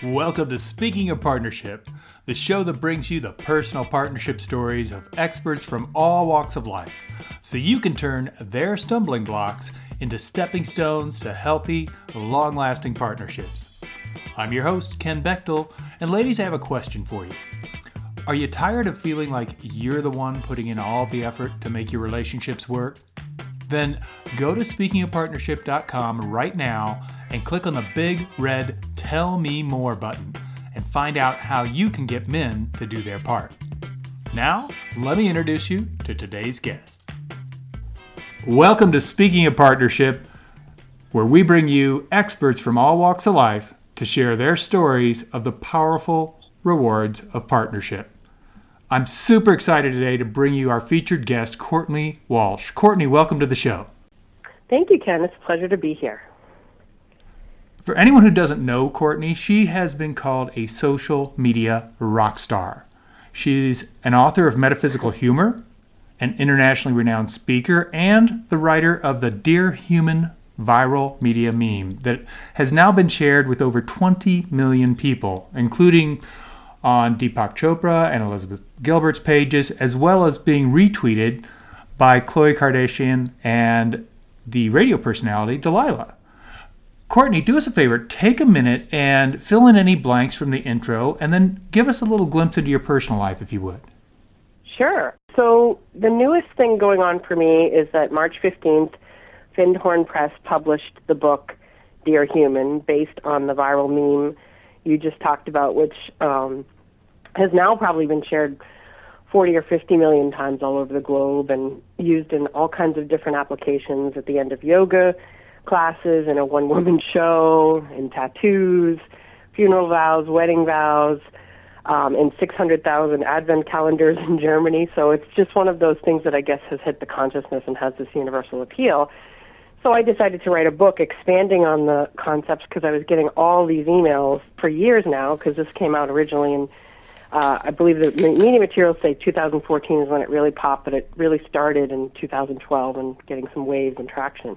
Welcome to Speaking of Partnership, the show that brings you the personal partnership stories of experts from all walks of life so you can turn their stumbling blocks into stepping stones to healthy, long lasting partnerships. I'm your host, Ken Bechtel, and ladies, I have a question for you. Are you tired of feeling like you're the one putting in all the effort to make your relationships work? Then go to speakingofpartnership.com right now and click on the big red Tell Me More button and find out how you can get men to do their part. Now, let me introduce you to today's guest. Welcome to Speaking of Partnership, where we bring you experts from all walks of life to share their stories of the powerful rewards of partnership. I'm super excited today to bring you our featured guest, Courtney Walsh. Courtney, welcome to the show. Thank you, Ken. It's a pleasure to be here. For anyone who doesn't know Courtney, she has been called a social media rock star. She's an author of Metaphysical Humor, an internationally renowned speaker, and the writer of the Dear Human viral media meme that has now been shared with over 20 million people, including on Deepak Chopra and Elizabeth Gilbert's pages, as well as being retweeted by Khloe Kardashian and the radio personality Delilah. Courtney, do us a favor, take a minute and fill in any blanks from the intro, and then give us a little glimpse into your personal life, if you would. Sure. So, the newest thing going on for me is that March 15th, Findhorn Press published the book Dear Human, based on the viral meme you just talked about, which um, has now probably been shared 40 or 50 million times all over the globe and used in all kinds of different applications at the end of yoga classes, and a one woman show, and tattoos, funeral vows, wedding vows, um, in 600,000 advent calendars in Germany. So it's just one of those things that I guess has hit the consciousness and has this universal appeal. So I decided to write a book expanding on the concepts because I was getting all these emails for years now because this came out originally in uh, I believe the media materials say 2014 is when it really popped, but it really started in 2012 and getting some waves and traction.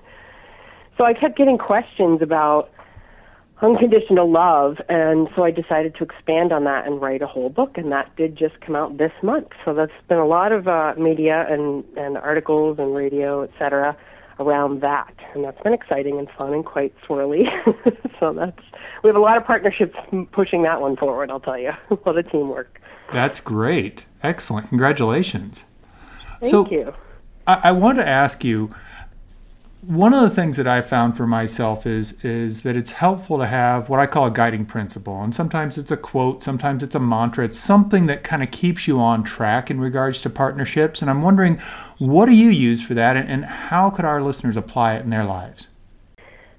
So I kept getting questions about unconditional love, and so I decided to expand on that and write a whole book, and that did just come out this month. So that's been a lot of uh, media and, and articles and radio, et cetera, around that, and that's been exciting and fun and quite swirly. so that's we have a lot of partnerships pushing that one forward. I'll tell you, a lot of teamwork. That's great, excellent, congratulations. Thank so, you. I, I want to ask you one of the things that I found for myself is is that it's helpful to have what I call a guiding principle. And sometimes it's a quote, sometimes it's a mantra. It's something that kind of keeps you on track in regards to partnerships. And I'm wondering, what do you use for that, and, and how could our listeners apply it in their lives?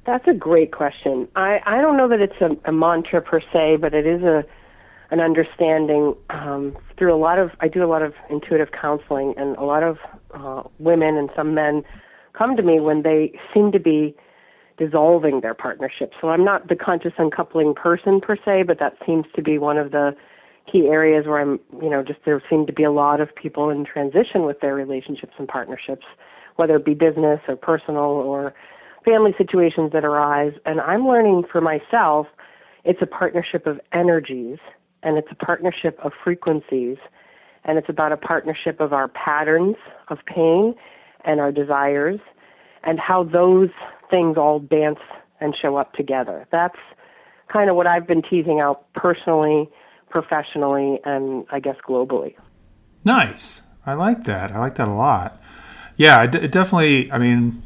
That's a great question. I, I don't know that it's a, a mantra per se, but it is a an understanding um, through a lot of I do a lot of intuitive counseling, and a lot of uh, women and some men come to me when they seem to be dissolving their partnership. So I'm not the conscious uncoupling person per se, but that seems to be one of the key areas where I'm, you know, just there seem to be a lot of people in transition with their relationships and partnerships, whether it be business or personal or family situations that arise. And I'm learning for myself, it's a partnership of energies and it's a partnership of frequencies and it's about a partnership of our patterns of pain and our desires and how those things all dance and show up together. That's kind of what I've been teasing out personally, professionally, and I guess globally. Nice. I like that. I like that a lot. Yeah, it, it definitely, I mean,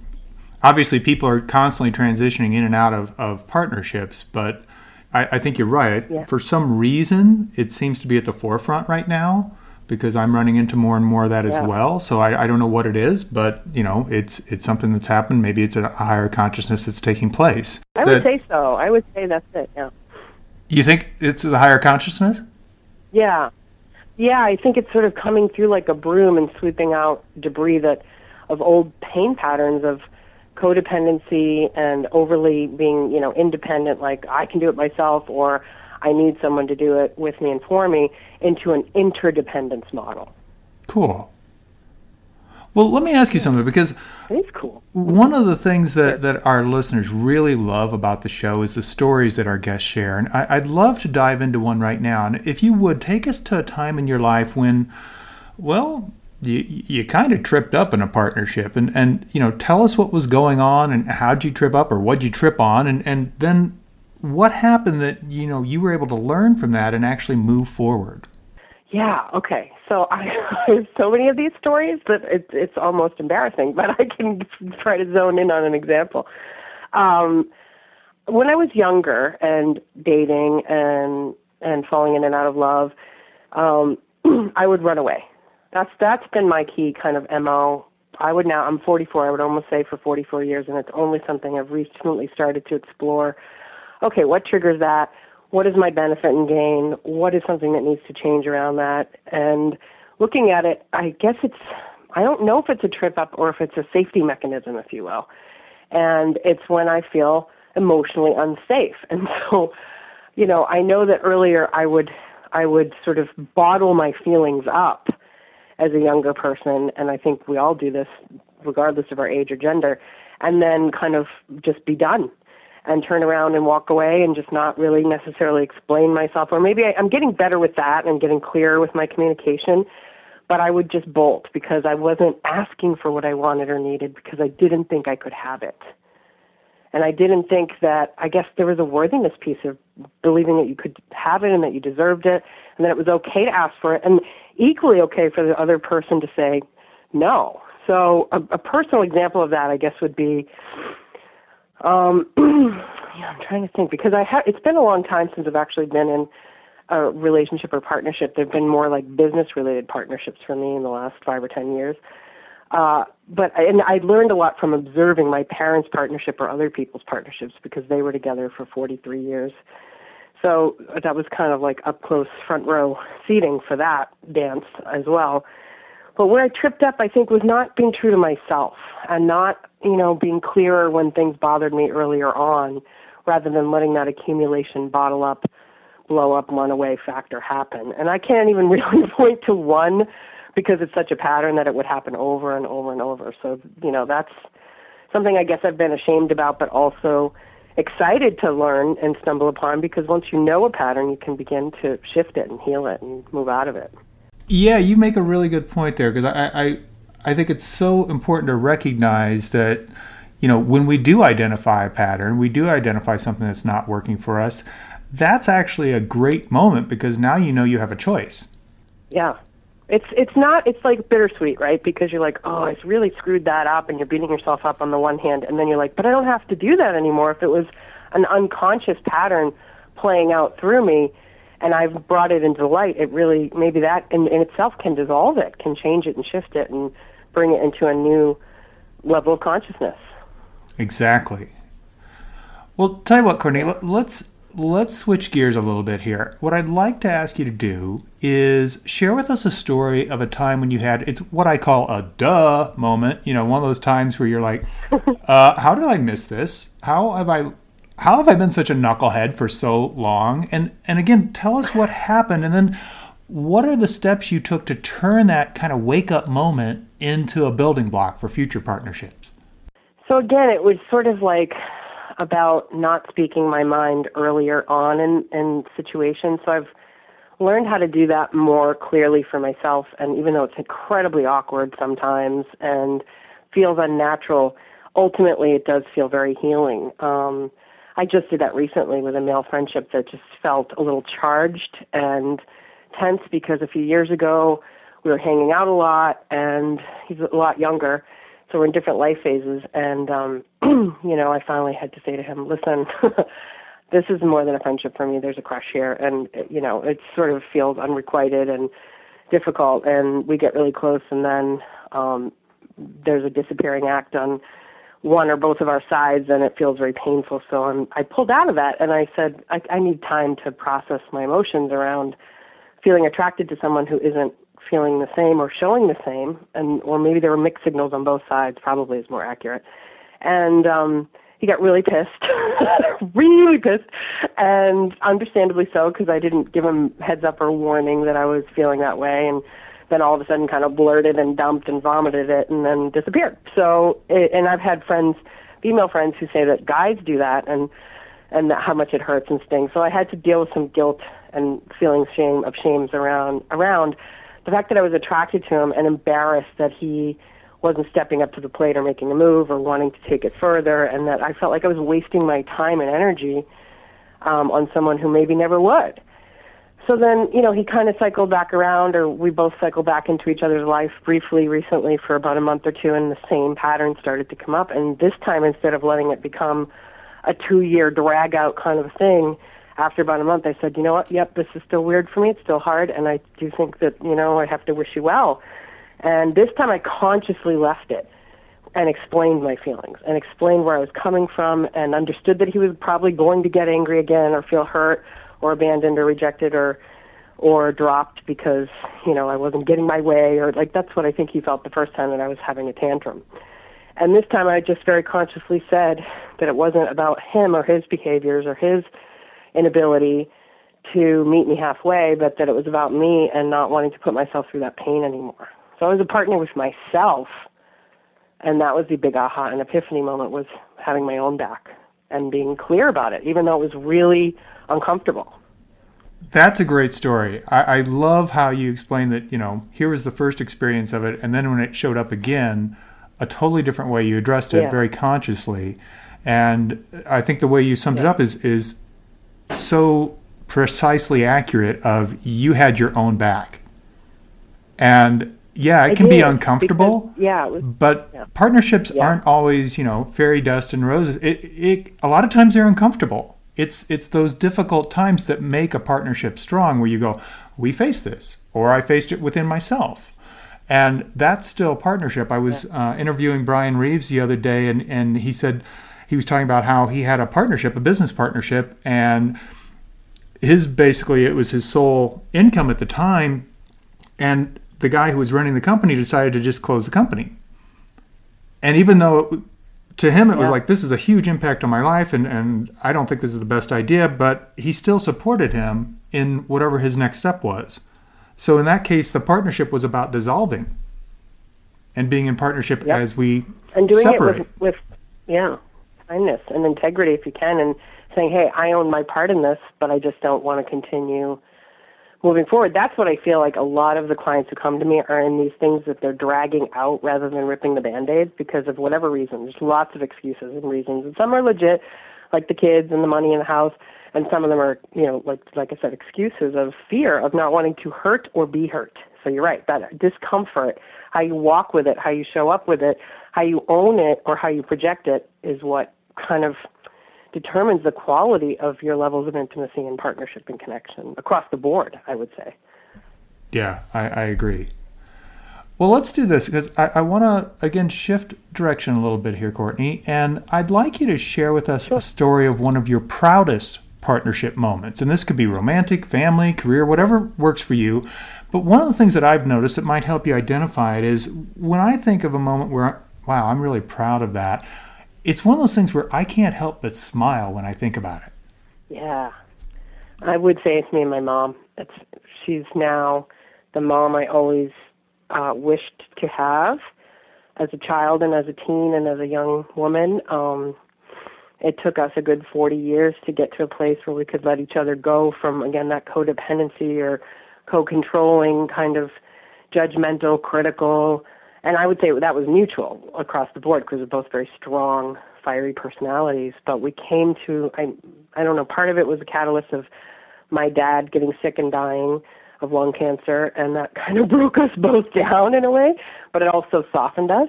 obviously people are constantly transitioning in and out of, of partnerships, but I, I think you're right. Yeah. For some reason, it seems to be at the forefront right now because I'm running into more and more of that yeah. as well. So I, I, don't know what it is, but you know, it's it's something that's happened. Maybe it's a higher consciousness that's taking place. I that, would say so. I would say that's it. Yeah. You think it's the higher consciousness? Yeah, yeah. I think it's sort of coming through like a broom and sweeping out debris that of old pain patterns of codependency and overly being, you know, independent. Like I can do it myself, or I need someone to do it with me and for me into an interdependence model. Cool. Well, let me ask you something because it's cool. One of the things that, that our listeners really love about the show is the stories that our guests share. And I, I'd love to dive into one right now. And if you would, take us to a time in your life when, well, you, you kind of tripped up in a partnership and, and you know tell us what was going on and how'd you trip up or what'd you trip on and, and then what happened that you know you were able to learn from that and actually move forward yeah okay so i, I have so many of these stories that it's it's almost embarrassing but i can try to zone in on an example um when i was younger and dating and and falling in and out of love um i would run away that's that's been my key kind of mo. I would now I'm 44. I would almost say for 44 years, and it's only something I've recently started to explore. Okay, what triggers that? What is my benefit and gain? What is something that needs to change around that? And looking at it, I guess it's I don't know if it's a trip up or if it's a safety mechanism, if you will. And it's when I feel emotionally unsafe. And so, you know, I know that earlier I would I would sort of bottle my feelings up as a younger person, and I think we all do this regardless of our age or gender, and then kind of just be done and turn around and walk away and just not really necessarily explain myself. Or maybe I, I'm getting better with that and getting clearer with my communication, but I would just bolt because I wasn't asking for what I wanted or needed because I didn't think I could have it. And I didn't think that, I guess there was a worthiness piece of believing that you could have it and that you deserved it and that it was okay to ask for it. And equally okay for the other person to say no. So a, a personal example of that, I guess, would be. Um, yeah, I'm trying to think because I have. It's been a long time since I've actually been in a relationship or partnership. There've been more like business-related partnerships for me in the last five or ten years. Uh, but and I learned a lot from observing my parents' partnership or other people's partnerships because they were together for 43 years. So that was kind of like up close front row seating for that dance as well. But where I tripped up, I think, was not being true to myself and not, you know, being clearer when things bothered me earlier on, rather than letting that accumulation bottle up, blow up, run away factor happen. And I can't even really point to one because it's such a pattern that it would happen over and over and over. So, you know, that's something I guess I've been ashamed about, but also excited to learn and stumble upon because once you know a pattern, you can begin to shift it and heal it and move out of it. Yeah, you make a really good point there because I, I, I think it's so important to recognize that, you know, when we do identify a pattern, we do identify something that's not working for us. That's actually a great moment because now you know you have a choice. Yeah, it's it's not it's like bittersweet, right? Because you're like, oh, I really screwed that up, and you're beating yourself up on the one hand, and then you're like, but I don't have to do that anymore. If it was an unconscious pattern playing out through me, and I've brought it into light, it really maybe that in, in itself can dissolve it, can change it and shift it, and bring it into a new level of consciousness. Exactly. Well, tell you what, Courtney, let's let's switch gears a little bit here. What I'd like to ask you to do is share with us a story of a time when you had it's what I call a duh moment. You know, one of those times where you're like, uh, "How did I miss this? How have I?" How have I been such a knucklehead for so long? And and again, tell us what happened, and then what are the steps you took to turn that kind of wake up moment into a building block for future partnerships? So again, it was sort of like about not speaking my mind earlier on in, in situations. So I've learned how to do that more clearly for myself. And even though it's incredibly awkward sometimes and feels unnatural, ultimately it does feel very healing. Um, I just did that recently with a male friendship that just felt a little charged and tense because a few years ago we were hanging out a lot and he's a lot younger. So we're in different life phases and um you know i finally had to say to him listen this is more than a friendship for me. There's a crush here. And you know it sort of feels unrequited and difficult and we get really close and then um there's a disappearing act on one or both of our sides and it feels very painful so i'm i pulled out of that and i said i i need time to process my emotions around feeling attracted to someone who isn't feeling the same or showing the same, and or maybe there were mixed signals on both sides. Probably is more accurate. And um, he got really pissed, really pissed, and understandably so because I didn't give him heads up or warning that I was feeling that way, and then all of a sudden kind of blurted and dumped and vomited it and then disappeared. So, and I've had friends, female friends, who say that guys do that and and that how much it hurts and stings. So I had to deal with some guilt and feeling shame of shames around around the fact that I was attracted to him and embarrassed that he wasn't stepping up to the plate or making a move or wanting to take it further, and that I felt like I was wasting my time and energy um, on someone who maybe never would. So then, you know, he kind of cycled back around, or we both cycled back into each other's life briefly recently for about a month or two, and the same pattern started to come up. And this time, instead of letting it become a two year drag out kind of thing, after about a month, I said, you know what? Yep, this is still weird for me. It's still hard, and I do think that you know I have to wish you well. And this time, I consciously left it and explained my feelings and explained where I was coming from and understood that he was probably going to get angry again or feel hurt or abandoned or rejected or or dropped because you know I wasn't getting my way or like that's what I think he felt the first time that I was having a tantrum. And this time I just very consciously said that it wasn't about him or his behaviors or his inability to meet me halfway, but that it was about me and not wanting to put myself through that pain anymore. So I was a partner with myself, and that was the big aha and epiphany moment was having my own back and being clear about it, even though it was really uncomfortable. That's a great story. I, I love how you explain that, you know, here was the first experience of it, and then when it showed up again, a totally different way you addressed it Yeah. very consciously. And I think the way you summed it up is is so precisely accurate of you had your own back. And yeah, it I can be uncomfortable. because- yeah, it was, But Yeah. partnerships Yeah. aren't always, you know, fairy dust and roses. It, it a lot of times they're uncomfortable. It's it's those difficult times that make a partnership strong, where you go, we faced this, or I faced it within myself, and that's still partnership. I was uh, interviewing Brian Reeves the other day, and and he said he was talking about how he had a partnership, a business partnership, and his basically it was his sole income at the time, and the guy who was running the company decided to just close the company. And even though it, to him it was Yeah. like this is a huge impact on my life and, and I don't think this is the best idea, but he still supported him in whatever his next step was. So in that case the partnership was about dissolving and being in partnership Yep. as we and doing separate. it with, with yeah kindness and integrity if you can and saying hey i own my part in this but i just don't want to continue moving forward. That's what i feel like a lot of the clients who come to me are in these things that they're dragging out rather than ripping the band-aids because of whatever reason. There's lots of excuses and reasons and some are legit like the kids and the money in the house and some of them are you know like like i said excuses of fear of not wanting to hurt or be hurt. So you're right that discomfort how you walk with it how you show up with it how you own it or how you project it is what kind of determines the quality of your levels of intimacy and partnership and connection across the board i would say Yeah, I, I agree. Well, let's do this because I, I want to again shift direction a little bit here, Courtney, and I'd like you to share with us a story of one of your proudest partnership moments. And this could be romantic, family, career, whatever works for you. But one of the things that I've noticed that might help you identify it is when I think of a moment where, wow, I'm really proud of that, it's one of those things where I can't help but smile when I think about it. Yeah. I would say it's me and my mom. It's she's now the mom I always uh wished to have as a child and as a teen and as a young woman. Um it took us a good 40 years to get to a place where we could let each other go from again that codependency or co-controlling kind of judgmental, critical, and I would say that was mutual across the board because we're both very strong, fiery personalities. But we came to I I don't know. Part of it was a catalyst of my dad getting sick and dying of lung cancer, and that kind of broke us both down in a way. But it also softened us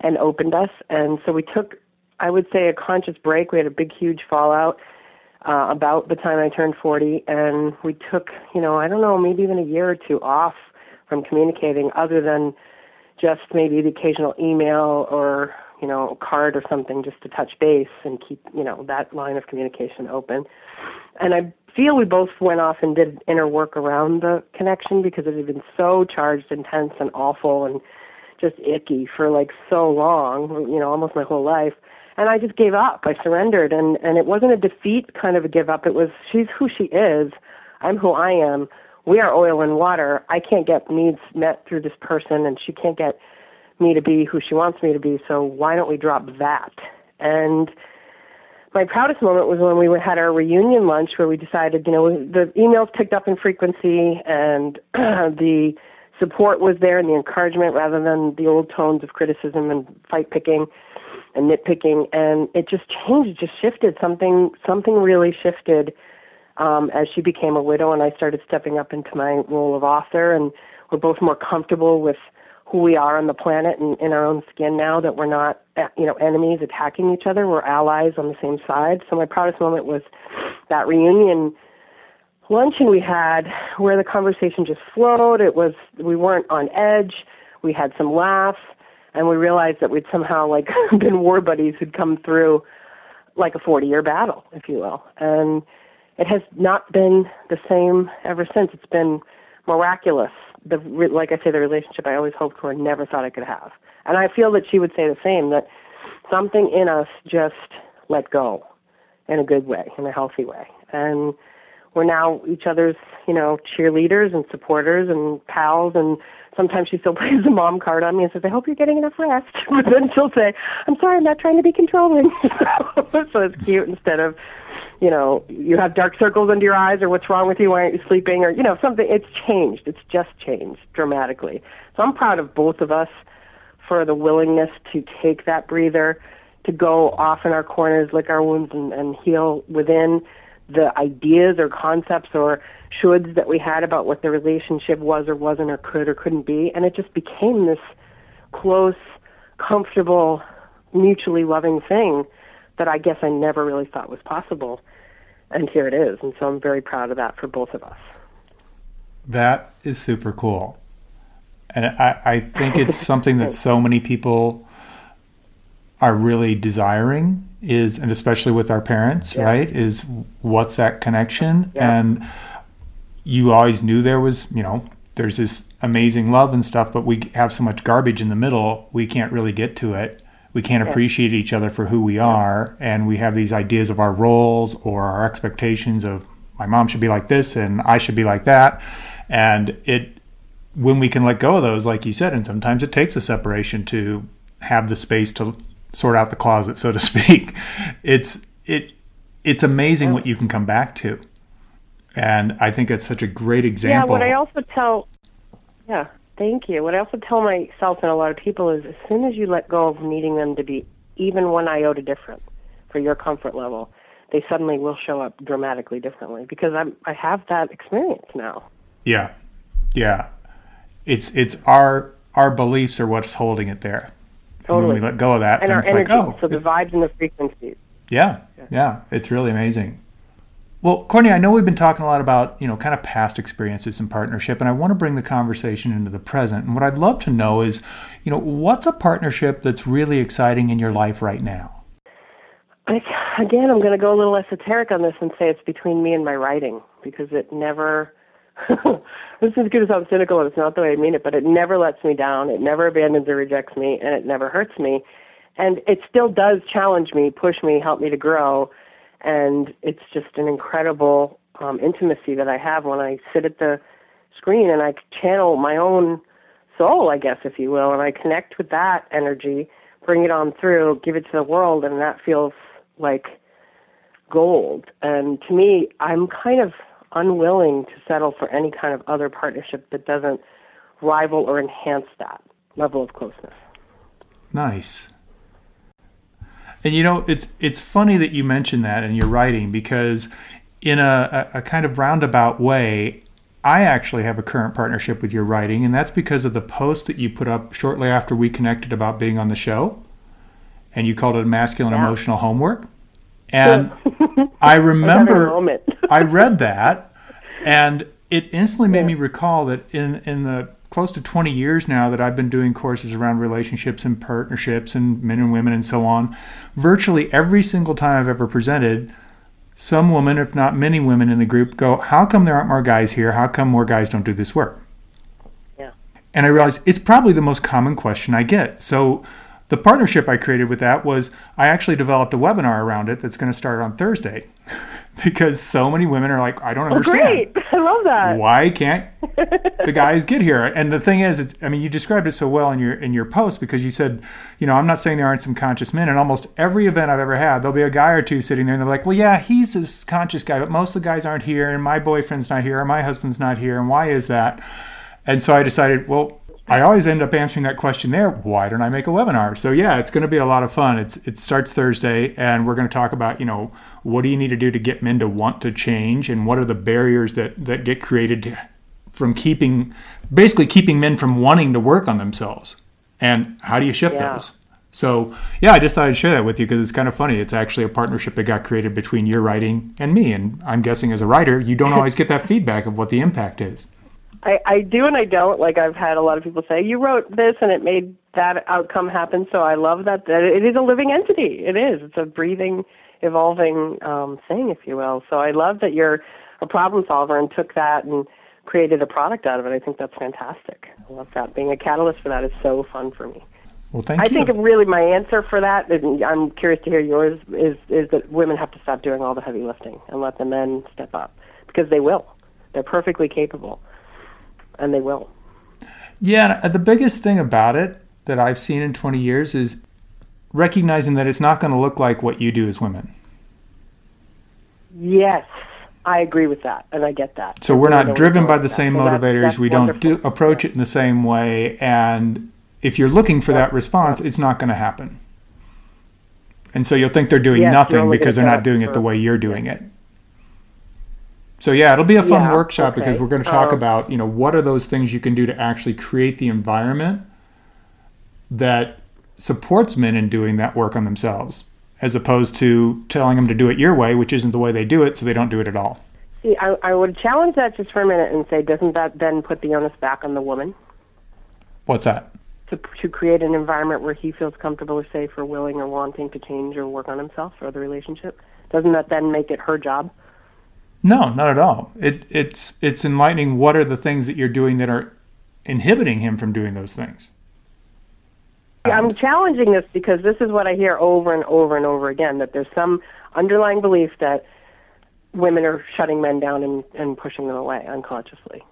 and opened us, and so we took I would say a conscious break. We had a big, huge fallout uh, about the time I turned 40, and we took, you know, I don't know, maybe even a year or two off from communicating, other than just maybe the occasional email or you know card or something, just to touch base and keep, you know, that line of communication open. And I feel we both went off and did inner work around the connection because it had been so charged, intense, and awful, and just icky for like so long, you know, almost my whole life and I just gave up. I surrendered, and and it wasn't a defeat kind of a give up. It was she's who she is, I'm who I am. We are oil and water. I can't get needs met through this person, and she can't get me to be who she wants me to be. So why don't we drop that? And my proudest moment was when we had our reunion lunch where we decided, you know, the emails picked up in frequency and the support was there and the encouragement rather than the old tones of criticism and fight picking and nitpicking and it just changed it just shifted something something really shifted um, as she became a widow and I started stepping up into my role of author. And we're both more comfortable with who we are on the planet and in our own skin now that we're not uh, you know enemies attacking each other. We're allies on the same side. So my proudest moment was that reunion luncheon we had where the conversation just flowed. It was we weren't on edge. We had some laughs and we realized that we'd somehow like been war buddies who'd come through like a 40 year battle if you will. And it has not been the same ever since it's been miraculous the like I say, the relationship I always hoped for and never thought I could have. And I feel that she would say the same. That something in us just let go in a good way, in a healthy way, and we're now each other's, you know, cheerleaders and supporters and pals. And sometimes she still plays the mom card on me and says, "I hope you're getting enough rest." But then she'll say, "I'm sorry, I'm not trying to be controlling." so it's cute instead of you know, you have dark circles under your eyes, or what's wrong with you? Why aren't you sleeping? Or, you know, something. It's changed. It's just changed dramatically. So I'm proud of both of us for the willingness to take that breather, to go off in our corners, lick our wounds, and, and heal within the ideas or concepts or shoulds that we had about what the relationship was or wasn't or could or couldn't be. And it just became this close, comfortable, mutually loving thing that I guess I never really thought was possible. And here it is. And so I'm very proud of that for both of us. That is super cool. And I, I think it's something that so many people are really desiring is and especially with our parents yeah. right is what's that connection yeah. and you always knew there was you know there's this amazing love and stuff but we have so much garbage in the middle we can't really get to it we can't appreciate each other for who we are and we have these ideas of our roles or our expectations of my mom should be like this and I should be like that. And it when we can let go of those like you said and sometimes it takes a separation to have the space to sort out the closet so to speak it's it it's amazing what you can come back to. And I think it's such a great example. Yeah, what I also tell yeah, Thank you. What I also tell myself and a lot of people is as soon as you let go of needing them to be even one iota different for your comfort level, they suddenly will show up dramatically differently because I'm I have that experience now. Yeah. Yeah. It's it's our our beliefs are what's holding it there. Totally. And when we let go of that, and our it's energy, like, oh, so the vibes and the frequencies. Yeah, yeah, yeah, it's really amazing. Well, Courtney, I know we've been talking a lot about, you know, kind of past experiences in partnership, and I want to bring the conversation into the present. And what I'd love to know is, you know, what's a partnership that's really exciting in your life right now? I, again, I'm going to go a little esoteric on this and say it's between me and my writing because it never. this is going to sound cynical, and it's not the way I mean it, but it never lets me down. It never abandons or rejects me, and it never hurts me. And it still does challenge me, push me, help me to grow and it's just an incredible um, intimacy that I have when I sit at the screen and I channel my own soul, I guess, if you will, and I connect with that energy, bring it on through, give it to the world, and that feels like gold. And to me, I'm kind of unwilling to settle for any kind of other partnership that doesn't rival or enhance that level of closeness. Nice. And you know, it's it's funny that you mentioned that in your writing because in a, a, kind of roundabout way, I actually have a current partnership with your writing, and that's because of the post that you put up shortly after we connected about being on the show. And you called it masculine yeah. emotional homework. And I remember I read that and it instantly made yeah. me recall that in in the close to 20 years now that I've been doing courses around relationships and partnerships and men and women and so on. Virtually every single time I've ever presented, some woman, if not many women in the group, go, How come there aren't more guys here? How come more guys don't do this work? Yeah. And I realized it's probably the most common question I get. So the partnership I created with that was I actually developed a webinar around it that's going to start on Thursday because so many women are like, I don't Oh, understand. great! I love that. Why can't the guys get here? And the thing is, it's, I mean, you described it so well in your in your post because you said, you know, I'm not saying there aren't some conscious men. In almost every event I've ever had, there'll be a guy or two sitting there, and they're like, well, yeah, he's this conscious guy, but most of the guys aren't here, and my boyfriend's not here, or my husband's not here, and why is that? And so I decided, well, I always end up answering that question there. Why don't I make a webinar? So yeah, it's going to be a lot of fun. It's it starts Thursday, and we're going to talk about you know what do you need to do to get men to want to change, and what are the barriers that that get created to, from keeping basically keeping men from wanting to work on themselves, and how do you shift Yeah. those? So yeah, I just thought I'd share that with you because it's kind of funny. It's actually a partnership that got created between your writing and me, and I'm guessing as a writer, you don't always get that feedback of what the impact is. I, I do and I don't. Like I've had a lot of people say, "You wrote this and it made that outcome happen." So I love that. That it is a living entity. It is. It's a breathing, evolving um, thing, if you will. So I love that you're a problem solver and took that and created a product out of it. I think that's fantastic. I love that. Being a catalyst for that is so fun for me. Well, thank you. I you. think really my answer for that, and I'm curious to hear yours, is is that women have to stop doing all the heavy lifting and let the men step up because they will. They're perfectly capable, and they will. Yeah, the biggest thing about it that I've seen in 20 years is recognizing that it's not going to look like what you do as women. Yes, I agree with that, and I get that. So we're not driven by the that. same So motivators. that's we don't do, approach it in the same way. And if you're looking for that response, it's not going to happen. And so you'll think they're doing Yes, nothing because they're not doing it the way you're doing it. So yeah, it'll be a fun Yeah, workshop because we're going to talk Um, about, you know, what are those things you can do to actually create the environment that supports men in doing that work on themselves as opposed to telling them to do it your way, which isn't the way they do it, so they don't do it at all. See, I, I would challenge that just for a minute and say, doesn't that then put the onus back on the woman What's that? to to create an environment where he feels comfortable or safe or willing or wanting to change or work on himself or the relationship? Doesn't that then make it her job? No, not at all. It it's it's enlightening what are the things that you're doing that are inhibiting him from doing those things. I'm challenging this because this is what I hear over and over and over again that there's some underlying belief that women are shutting men down and, and pushing them away unconsciously.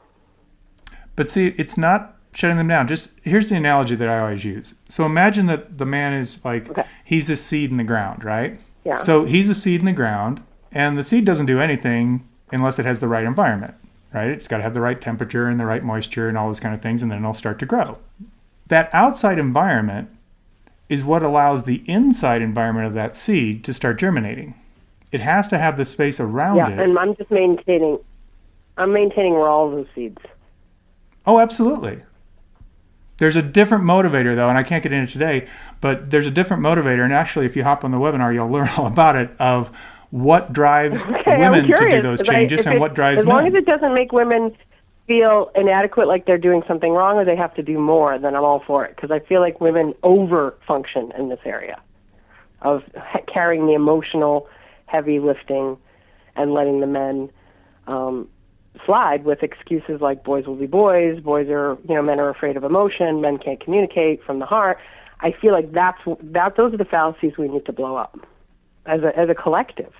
But see, it's not shutting them down. Just here's the analogy that I always use. So imagine that the man is like Okay. he's a seed in the ground, right? Yeah. So he's a seed in the ground, and the seed doesn't do anything unless it has the right environment, right? It's got to have the right temperature and the right moisture and all those kind of things, and then it'll start to grow. That outside environment is what allows the inside environment of that seed to start germinating. It has to have the space around Yeah, it. and I'm just maintaining. I'm maintaining all those seeds. Oh, absolutely. There's a different motivator though, and I can't get into it today, but there's a different motivator. And actually, if you hop on the webinar, you'll learn all about it of what drives Okay, women I'm to do those changes if and it- what drives women. As long men. as it doesn't make women feel inadequate, like they're doing something wrong, or they have to do more, then I'm all for it. Because I feel like women over function in this area of carrying the emotional, heavy lifting, and letting the men um, slide with excuses like boys will be boys, boys are you know men are afraid of emotion, men can't communicate from the heart. I feel like that's that those are the fallacies we need to blow up as a as a collective.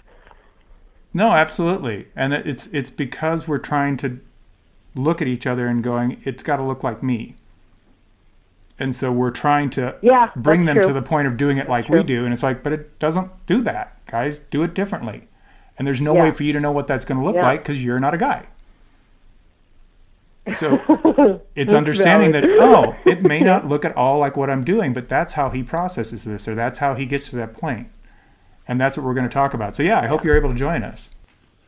No, absolutely. And it's it's because we're trying to look at each other and going, it's got to look like me. And so we're trying to Yeah, bring them true. to the point of doing it like we do. And it's like, but it doesn't do that, guys. Do it differently. And there's no Yeah. way for you to know what that's going to look Yeah. like because you're not a guy. So it's understanding that, oh, it may not look at all like what I'm doing, but that's how he processes this or that's how he gets to that point. And that's what we're going to talk about. So, yeah, I hope you're able to join us.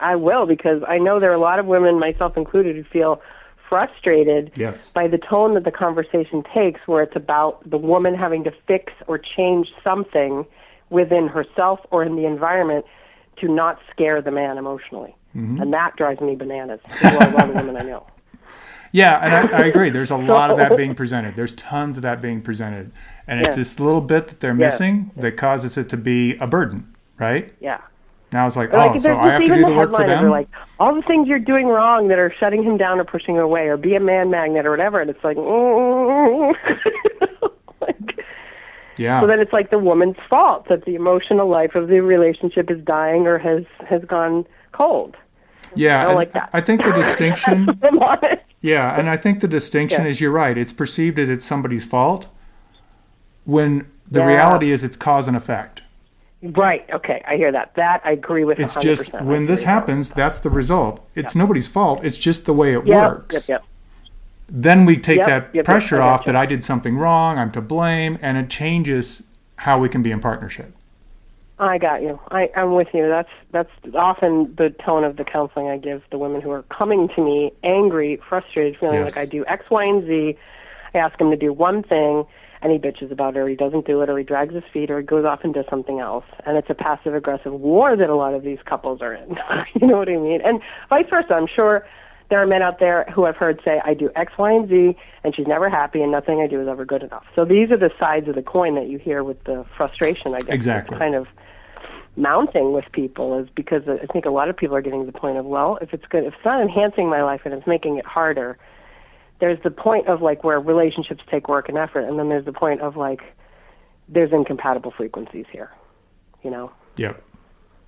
I will because I know there are a lot of women, myself included, who feel frustrated Yes. by the tone that the conversation takes, where it's about the woman having to fix or change something within herself or in the environment to not scare the man emotionally. Mm-hmm. And that drives me bananas. A lot of women I know. Yeah, and I, I agree. There's a lot of that being presented. There's tons of that being presented. And it's Yeah. this little bit that they're Yeah. missing that causes it to be a burden, right? Yeah. Now it's like, like oh, so I have to do the work for them? like all the things you're doing wrong that are shutting him down or pushing him away, or be a man magnet or whatever, and it's like, like yeah. So then it's like the woman's fault that the emotional life of the relationship is dying or has has gone cold. Yeah, I don't like that. I think the distinction. Yeah, and I think the distinction Yeah. is you're right. It's perceived as it's somebody's fault when the Yeah. reality is it's cause and effect. Right. Okay. I hear that. That I agree with. It's 100%. just when this happens, that's the result. It's nobody's fault. It's just the way it Yep, works. Yep. Yep. Then we take Yep, that pressure off that I did something wrong, I'm to blame, and it changes how we can be in partnership. I got you. I, I'm with you. That's that's often the tone of the counseling I give the women who are coming to me angry, frustrated, feeling Yes. like I do X, Y, and Z. I ask them to do one thing, and he bitches about it, or he doesn't do it, or he drags his feet, or he goes off and does something else. And it's a passive aggressive war that a lot of these couples are in. you know what I mean? And vice versa. I'm sure there are men out there who I've heard say, I do X, Y, and Z, and she's never happy, and nothing I do is ever good enough. So these are the sides of the coin that you hear with the frustration, I guess. Exactly. Kind of mounting with people is because I think a lot of people are getting to the point of, well, if it's good, if it's not enhancing my life and it's making it harder, there's the point of like where relationships take work and effort, and then there's the point of like there's incompatible frequencies here, you know? Yep.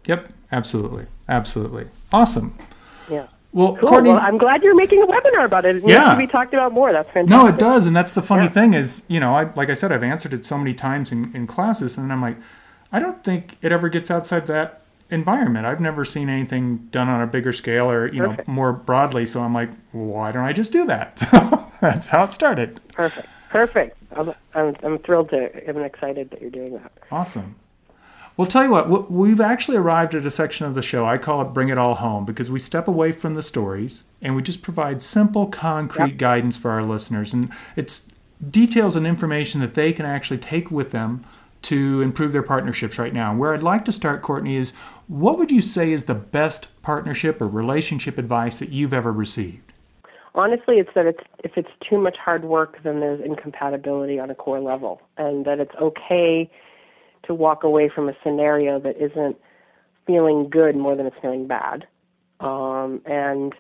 Yep. Absolutely. Absolutely. Awesome. Yeah. Well, Cool. Courtney. well, I'm glad you're making a webinar about it. It needs Yeah. to be talked about more. That's fantastic. No, it does, and that's the funny Yeah. thing is, you know, I like I said, I've answered it so many times in, in classes, and then I'm like, I don't think it ever gets outside that environment. I've never seen anything done on a bigger scale or you Perfect. know more broadly. So I'm like, why don't I just do that? That's how it started. Perfect. Perfect. I'm, I'm, I'm thrilled to, I'm excited that you're doing that. Awesome. Well, tell you what, we've actually arrived at a section of the show. I call it Bring It All Home because we step away from the stories and we just provide simple, concrete Yep. guidance for our listeners. And it's details and information that they can actually take with them to improve their partnerships right now. Where I'd like to start, Courtney, is what would you say is the best partnership or relationship advice that you've ever received? honestly it's that it's if it's too much hard work then there's incompatibility on a core level and that it's okay to walk away from a scenario that isn't feeling good more than it's feeling bad um, and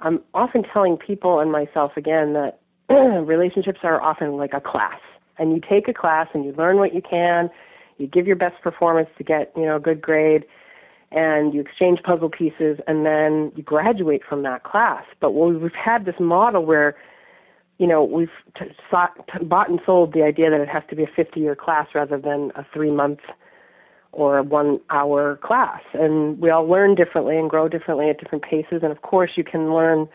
i'm often telling people and myself again that relationships are often like a class and you take a class and you learn what you can you give your best performance to get you know a good grade and you exchange puzzle pieces and then you graduate from that class. But we've had this model where, you know, we've t- sought, t- bought and sold the idea that it has to be a 50 year class rather than a three month or a one hour class. And we all learn differently and grow differently at different paces. And of course, you can learn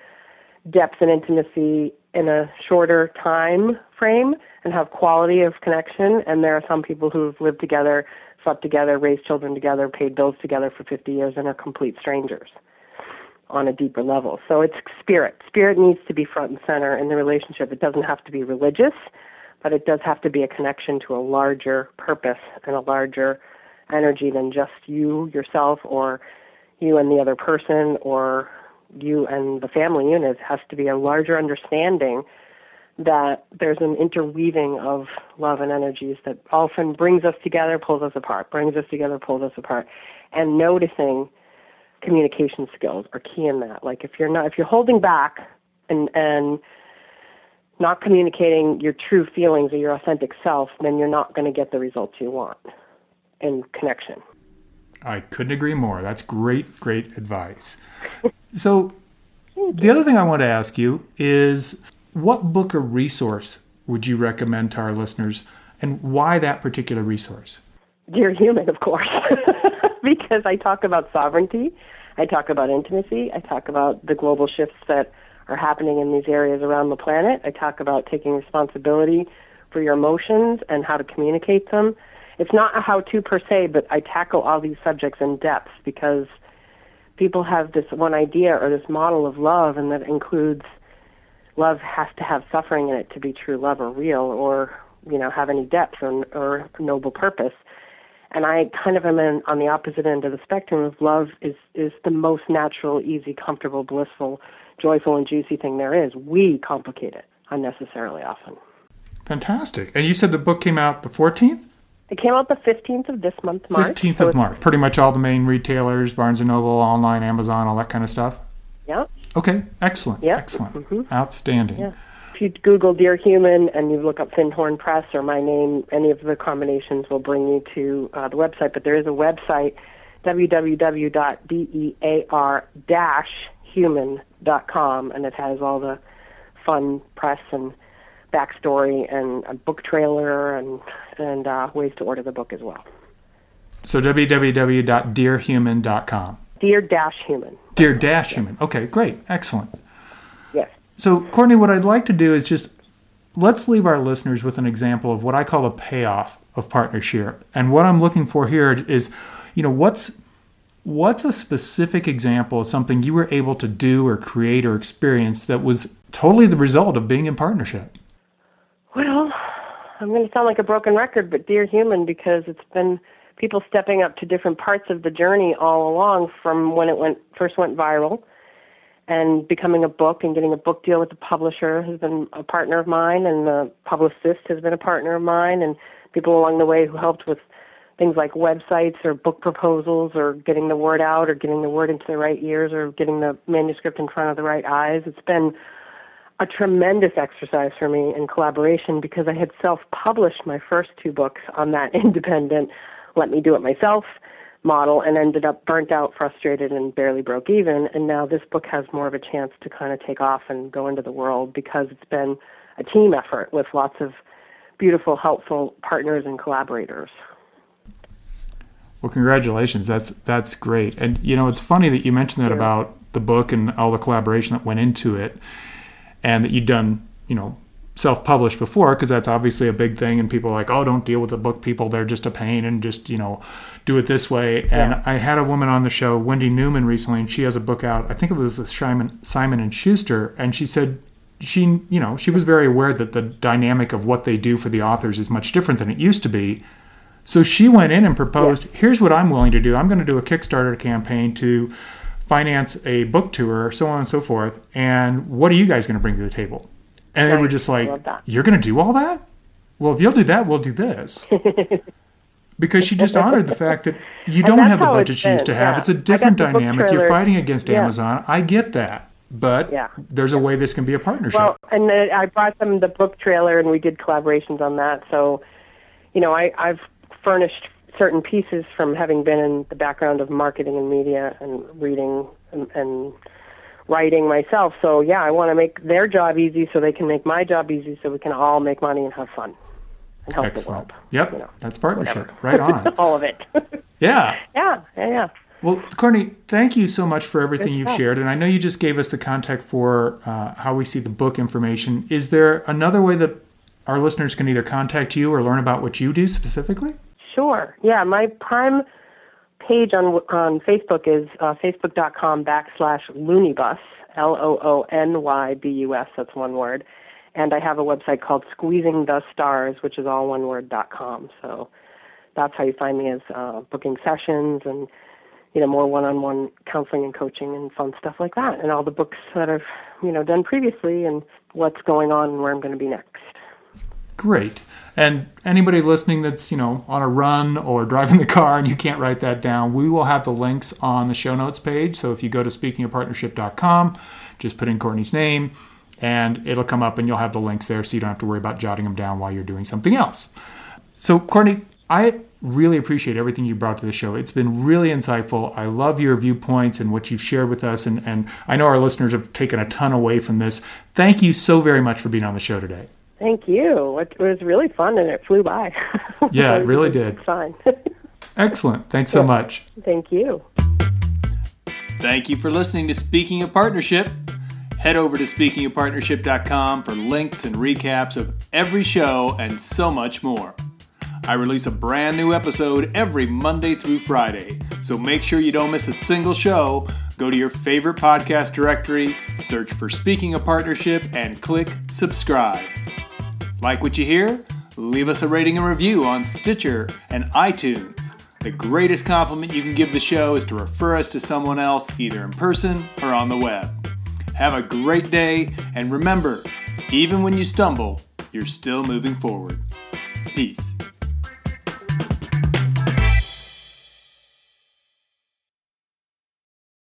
depth and intimacy in a shorter time frame and have quality of connection. And there are some people who've lived together, slept together, raised children together, paid bills together for 50 years, and are complete strangers on a deeper level. So it's spirit. Spirit needs to be front and center in the relationship. It doesn't have to be religious, but it does have to be a connection to a larger purpose and a larger energy than just you, yourself, or you and the other person, or you and the family unit. Has to be a larger understanding that there's an interweaving of love and energies that often brings us together, pulls us apart, brings us together, pulls us apart. And noticing communication skills are key in that. Like if you're not if you're holding back and and not communicating your true feelings or your authentic self, then you're not going to get the results you want in connection. I couldn't agree more. That's great, great advice. so, oh, the other thing I want to ask you is what book or resource would you recommend to our listeners and why that particular resource? Dear human, of course, because I talk about sovereignty, I talk about intimacy, I talk about the global shifts that are happening in these areas around the planet. I talk about taking responsibility for your emotions and how to communicate them. It's not a how to per se, but I tackle all these subjects in depth because people have this one idea or this model of love, and that includes love has to have suffering in it to be true love or real or you know have any depth or, or noble purpose and i kind of am in, on the opposite end of the spectrum of love is is the most natural easy comfortable blissful joyful and juicy thing there is we complicate it unnecessarily often Fantastic. And you said the book came out the 14th? It came out the 15th of this month march 15th so of March. Pretty much all the main retailers, Barnes & Noble, online, Amazon, all that kind of stuff. yeah Okay, excellent. Yeah. Excellent. Mhm. Outstanding. Yeah. if you google dear human and you look up Findhorn press or my name any of the combinations will bring you to uh, the website but there is a website www.dear-human.com, and it has all the fun press and backstory and a book trailer and and uh, ways to order the book as well. So www.dearhuman.com. Dear dash human. Dear dash human. Okay, great, excellent. Yes. So Courtney, what I'd like to do is just let's leave our listeners with an example of what I call a payoff of partnership. And what I'm looking for here is, you know, what's what's a specific example of something you were able to do or create or experience that was totally the result of being in partnership? I'm going to sound like a broken record, but dear human, because it's been people stepping up to different parts of the journey all along from when it went first went viral and becoming a book and getting a book deal with the publisher has been a partner of mine and the publicist has been a partner of mine and people along the way who helped with things like websites or book proposals or getting the word out or getting the word into the right ears or getting the manuscript in front of the right eyes. It's been a tremendous exercise for me in collaboration because I had self published my first two books on that independent, let me do it myself model and ended up burnt out, frustrated, and barely broke even. And now this book has more of a chance to kind of take off and go into the world because it's been a team effort with lots of beautiful, helpful partners and collaborators. Well, congratulations. That's that's great. And you know, it's funny that you mentioned that about the book and all the collaboration that went into it, and that you'd done, you know, self-published before because that's obviously a big thing and people are like oh don't deal with the book people. They're just a pain and just you know do it this way. And i had a woman on the show wendy newman recently and she has a book out i think it was with simon, simon and schuster and she said she you know she was very aware that the dynamic of what they do for the authors is much different than it used to be. So she went in and proposed here's what i'm willing to do. I'm going to do a kickstarter campaign to finance a book tour so on and so forth and what are you guys going to bring to the table? And they were just like you're going to do all that? Well if you'll do that we'll do this. Because she just honored the fact that you don't have the budget you used to have. Yeah. it's a different dynamic. You're fighting against Yeah. amazon. I get that. But Yeah. there's a way this can be a partnership. Well, and I brought them the book trailer, and we did collaborations on that. So, you know, I, I've furnished certain pieces from having been in the background of marketing and media and reading and, and writing myself. So, yeah, I want to make their job easy so they can make my job easy, so we can all make money and have fun and help the excellent world. yep you know, that's partnership whatever. right on all of it. yeah yeah, yeah, yeah. Well, Courtney, thank you so much for everything Good you've stuff. shared. And I know you just gave us the contact for uh, how we see the book information. Is there another way that our listeners can either contact you or learn about what you do specifically? Sure. Yeah, my prime page on on Facebook is uh, facebook.com backslash loonybus, L O O N Y B U S. That's one word. And I have a website called Squeezing the Stars, which is all one word dot com. So that's how you find me is uh, booking sessions and you know more one-on-one counseling and coaching and fun stuff like that, and all the books that I've you know done previously and what's going on and where I'm going to be next. Great. And anybody listening that's, you know, on a run or driving the car and you can't write that down, we will have the links on the show notes page. So if you go to speakingofpartnership.com, just put in Courtney's name and it'll come up and you'll have the links there so you don't have to worry about jotting them down while you're doing something else. So, Courtney, I really appreciate everything you brought to the show. It's been really insightful. I love your viewpoints and what you've shared with us. And, and I know our listeners have taken a ton away from this. Thank you so very much for being on the show today. Thank you. It was really fun and it flew by. Yeah, it really did. It's fine. Excellent. Thanks so much. Thank you. Thank you for listening to Speaking of Partnership. Head over to speakingofpartnership.com for links and recaps of every show and so much more. I release a brand new episode every Monday through Friday, so make sure you don't miss a single show. Go to your favorite podcast directory, search for Speaking of Partnership, and click subscribe. Like what you hear? Leave us a rating and review on Stitcher and iTunes. The greatest compliment you can give the show is to refer us to someone else, either in person or on the web. Have a great day, and remember, even when you stumble, you're still moving forward. Peace.